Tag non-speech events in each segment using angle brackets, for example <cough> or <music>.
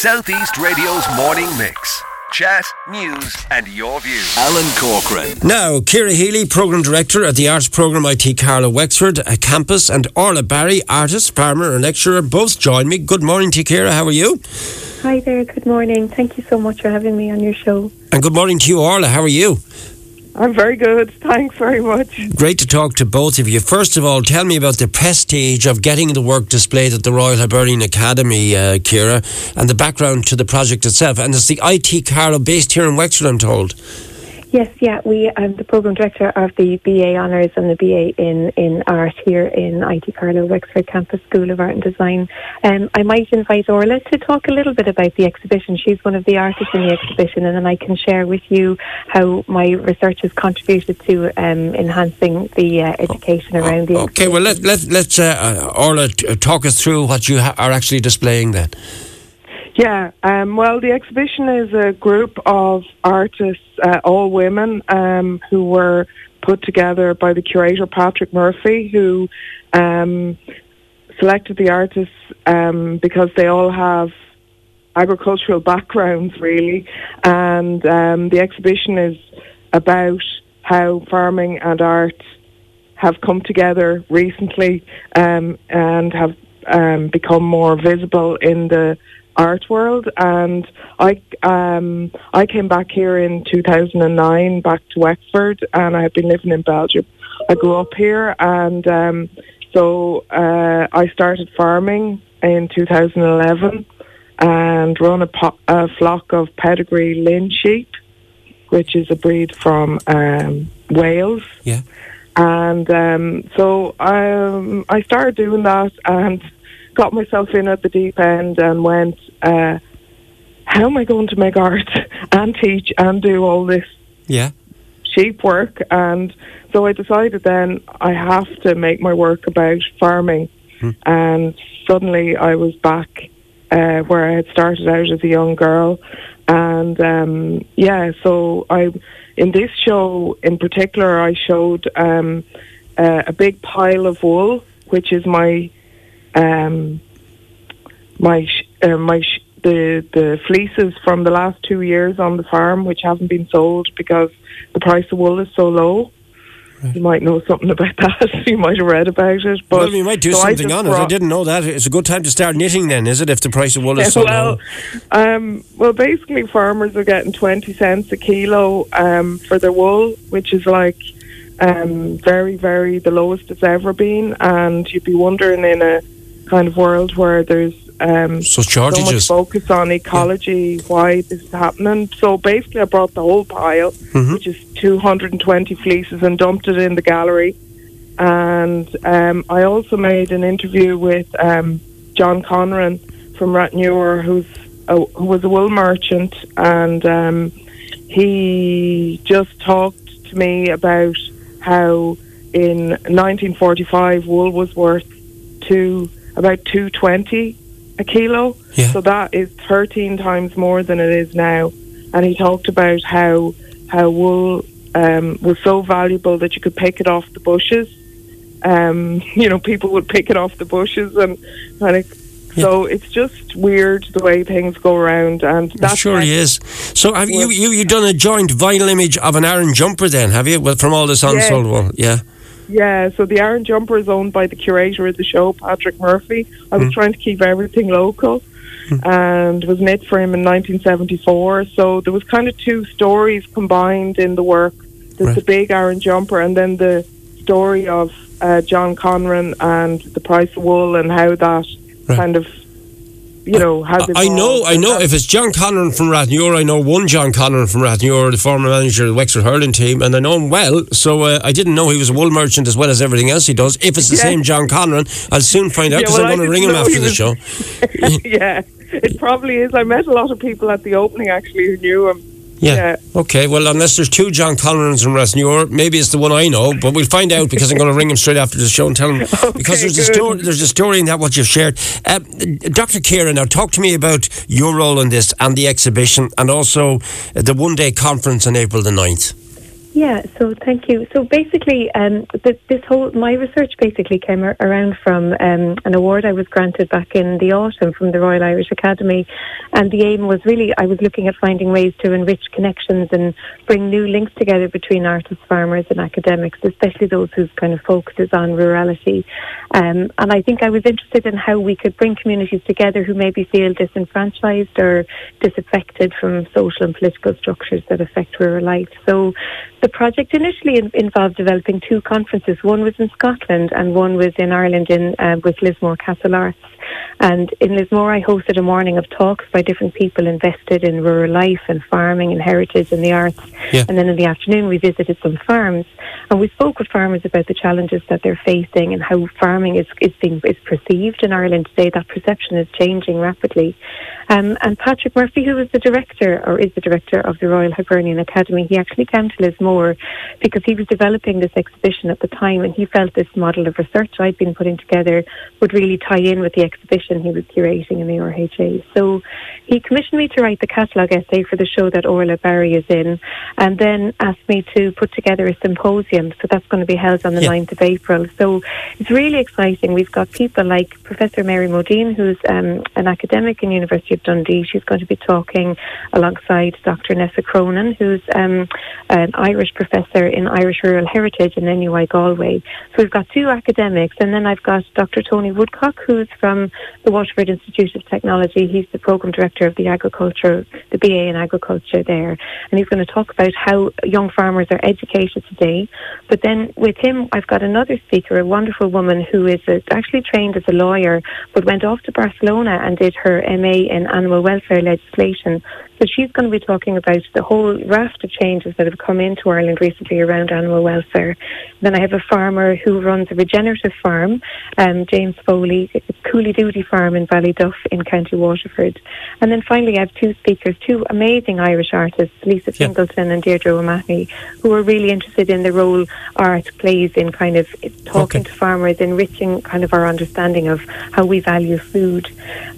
Southeast Radio's morning mix. Chat, news, and your views. Alan Corcoran. Now, Kira Healy, Programme Director at the Arts Programme IT Carlow Wexford a Campus, and Orla Barry, artist, farmer, and lecturer, both join me. Good morning to Kira. How are you? Hi there, good morning. Thank you so much for having me on your show. And good morning to you, Orla. How are you? I'm very good. Thanks very much. Great to talk to both of you. First of all, tell me about the prestige of getting the work displayed at the Royal Hibernian Academy, uh, Kira, and the background to the project itself. And it's the IT Carlow based here in Wexford, I'm told. Yes, yeah, we I'm the program director of the BA Honours and the BA in, in art here in IT Carlow Wexford Campus School of Art and Design. Um, I might invite Orla to talk a little bit about the exhibition. She's one of the artists in the exhibition, and then I can share with you how my research has contributed to um, enhancing the uh, education around the. Okay, well let let let's uh, Orla t- talk us through what you ha- are actually displaying then. Yeah, um, well, the exhibition is a group of artists, uh, all women, um, who were put together by the curator Patrick Murphy, who um, selected the artists um, because they all have agricultural backgrounds, really. And um, the exhibition is about how farming and art have come together recently um, and have become more visible in the art world and I um I came back here in 2009 back to Wexford and I had been living in Belgium. I grew up here and um so uh I started farming in 2011 and run a, po- a flock of pedigree Lleyn sheep which is a breed from um Wales. Yeah. And um so um I started doing that and got myself in at the deep end and went, uh, how am I going to make art <laughs> and teach and do all this Yeah. sheep work? And so I decided then I have to make my work about farming. And suddenly I was back uh, where I had started out as a young girl. And um, yeah, so I in this show in particular, I showed um, uh, a big pile of wool, which is my um, my sh- uh, my sh- the the fleeces from the last two years on the farm, which haven't been sold because the price of wool is so low. You might know something about <laughs> that. you might have read about it. But well, we might do so something on it. I didn't know that. It's a good time to start knitting then, is it, if the price of wool is <laughs> so well, low? um, well, basically, farmers are getting twenty cents a kilo um, for their wool, which is like um, very, very the lowest it's ever been. And you'd be wondering in a kind of world where there's um, So so much focus on ecology, why this is happening. So basically, I brought the whole pile, Mhm. which is 220 fleeces, and dumped it in the gallery. And um, I also made an interview with um, John Conran from Rathnure, who's a, who was a wool merchant, and um, he just talked to me about how in 1945 wool was worth two about 220 a kilo. Yeah. So that is 13 times more than it is now. And he talked about how how wool um, was so valuable that you could pick it off the bushes. Um, <laughs> you know, people would pick it off the bushes, and and it, so it's just weird the way things go around. And that's sure he is. So have you, you you done a joint vinyl image of an Aran jumper then, have you? Well, from all this unsold wool, yeah. Yeah, so the Aran jumper is owned by the curator of the show, Patrick Murphy. I was Mm. trying to keep everything local and was knit for him in 1974. So there was kind of two stories combined in the work. There's Right. the big Aran jumper and then the story of uh, John Conran and the price of wool and how that Right. kind of, you know, has I know, I know. If it's John Conran from Rathnure, I know one John Conran from Rathnure, the former manager of the Wexford hurling team, and I know him well. So uh, I didn't know he was a wool merchant as well as everything else he does. If it's the Yeah. same John Conran, I'll soon find out Yeah, because well, I'm going to ring him after he the show. <laughs> yeah, it probably is. I met a lot of people at the opening actually who knew him. Yeah. Yeah. Okay. Well, unless there's two John Conrans from Rathnure, maybe it's the one I know. But we'll find out because I'm going to ring him straight after the show and tell him <laughs> okay, because there's a story. There's a story in that what you've shared. Uh, Dr. Kieran, now talk to me about your role in this and the exhibition, and also the one day conference on April the 9th. Yeah, so thank you. So basically, um, the, this whole my research basically came ar- around from um, an award I was granted back in the autumn from the Royal Irish Academy, and the aim was really I was looking at finding ways to enrich connections and bring new links together between artists, farmers, and academics, especially those whose kind of focus is on rurality. Um, and I think I was interested in how we could bring communities together who maybe feel disenfranchised or disaffected from social and political structures that affect rural life. So the project initially in- involved developing two conferences. One was in Scotland and one was in Ireland in uh, with Lismore Castle Arts. And in Lismore, I hosted a morning of talks by different people invested in rural life and farming and heritage and the arts. Yeah. And then in the afternoon, we visited some farms and we spoke with farmers about the challenges that they're facing and how farming is, is being is perceived in Ireland today. That perception is changing rapidly. Um, and Patrick Murphy, who is the director or is the director of the Royal Hibernian Academy, he actually came to Lismore because he was developing this exhibition at the time and he felt this model of research I'd been putting together would really tie in with the exhibition he was curating in the RHA. So he commissioned me to write the catalogue essay for the show that Orla Barry is in and then asked me to put together a symposium. So that's going to be held on the Yeah. 9th of April. So it's really exciting. We've got people like Professor Mary Modeen, who's um, an academic in University of Dundee. She's going to be talking alongside Dr. Nessa Cronin, who's um, an Irish professor in Irish Rural Heritage in NUI Galway. So we've got two academics, and then I've got Dr. Tony Woodcock, who's from the Waterford Institute of Technology. He's the program director of the agriculture, the BA in agriculture there, and he's going to talk about how young farmers are educated today. But then with him, I've got another speaker, a wonderful woman who is a, actually trained as a lawyer, but went off to Barcelona and did her MA in animal welfare legislation. So she's going to be talking about the whole raft of changes that have come into Ireland recently around animal welfare. Then I have a farmer who runs a regenerative farm, um, James Foley, Cooley Duty farm in Ballyduff in County Waterford. And then finally I have two speakers, two amazing Irish artists, Lisa Yeah. Fingleton and Deirdre O'Mahony, who are really interested in the role art plays in kind of talking Okay. to farmers, enriching kind of our understanding of how we value food.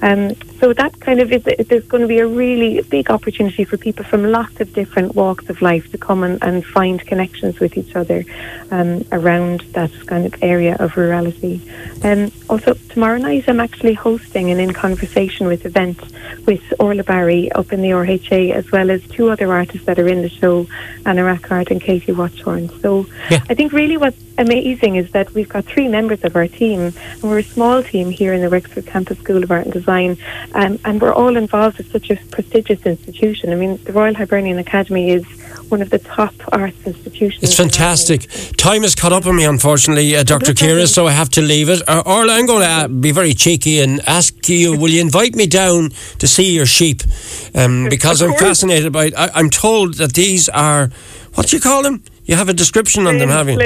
Um, so that kind of is, there's going to be a really big opportunity for people from lots of different walks of life to come and, and find connections with each other um, around that kind of area of rurality. Um, also, tomorrow night I'm actually hosting an in conversation with event with Orla Barry up in the RHA, as well as two other artists that are in the show, Anna Rackard and Katie Watchorn. So Yeah. I think really what's amazing is that we've got three members of our team, and we're a small team here in the Wexford Campus School of Art and Design, um, and we're all involved with such a prestigious institution. I mean, the Royal Hibernian Academy is one of the top It's fantastic. Time has caught up on me, unfortunately, uh, Dr. Kira, so I have to leave it. Uh, Orla, I'm going to uh, be very cheeky and ask you, will you invite me down to see your sheep? Um, because I'm fascinated by it. I, I'm told that these are, what do you call them? You have a description on them, have you?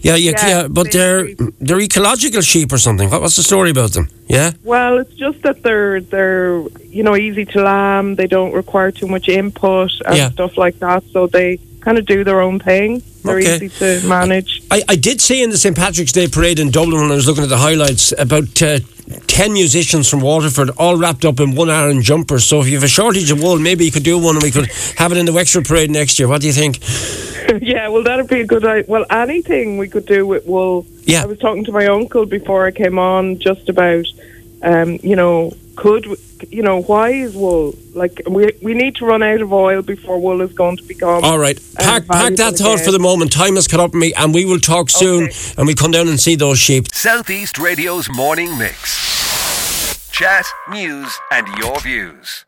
Yeah, Yeah, yeah, but they're they're ecological sheep or something. What, what's the story about them? Yeah? Well, it's just that they're they're you know easy to lamb. They don't require too much input and Yeah. stuff like that. So they kind of do their own thing. They're Okay. easy to manage. I, I did see in the St. Patrick's Day parade in Dublin when I was looking at the highlights about uh, 10 musicians from Waterford all wrapped up in one Aran jumpers. So if you have a shortage of wool, maybe you could do one and we could have it in the Wexford parade next year. What do you think? <laughs> yeah, well, that'd be a good idea. Well, anything we could do with wool. Yeah. I was talking to my uncle before I came on just about, um, you know, could you know why is wool like we we need to run out of oil before wool is going to become All right. uh, Park, park that valuable thought for the moment. Time has caught up with me and we will talk soon Okay. and we'll come down and see those sheep. Southeast Radio's morning mix. Chat, news, and your views.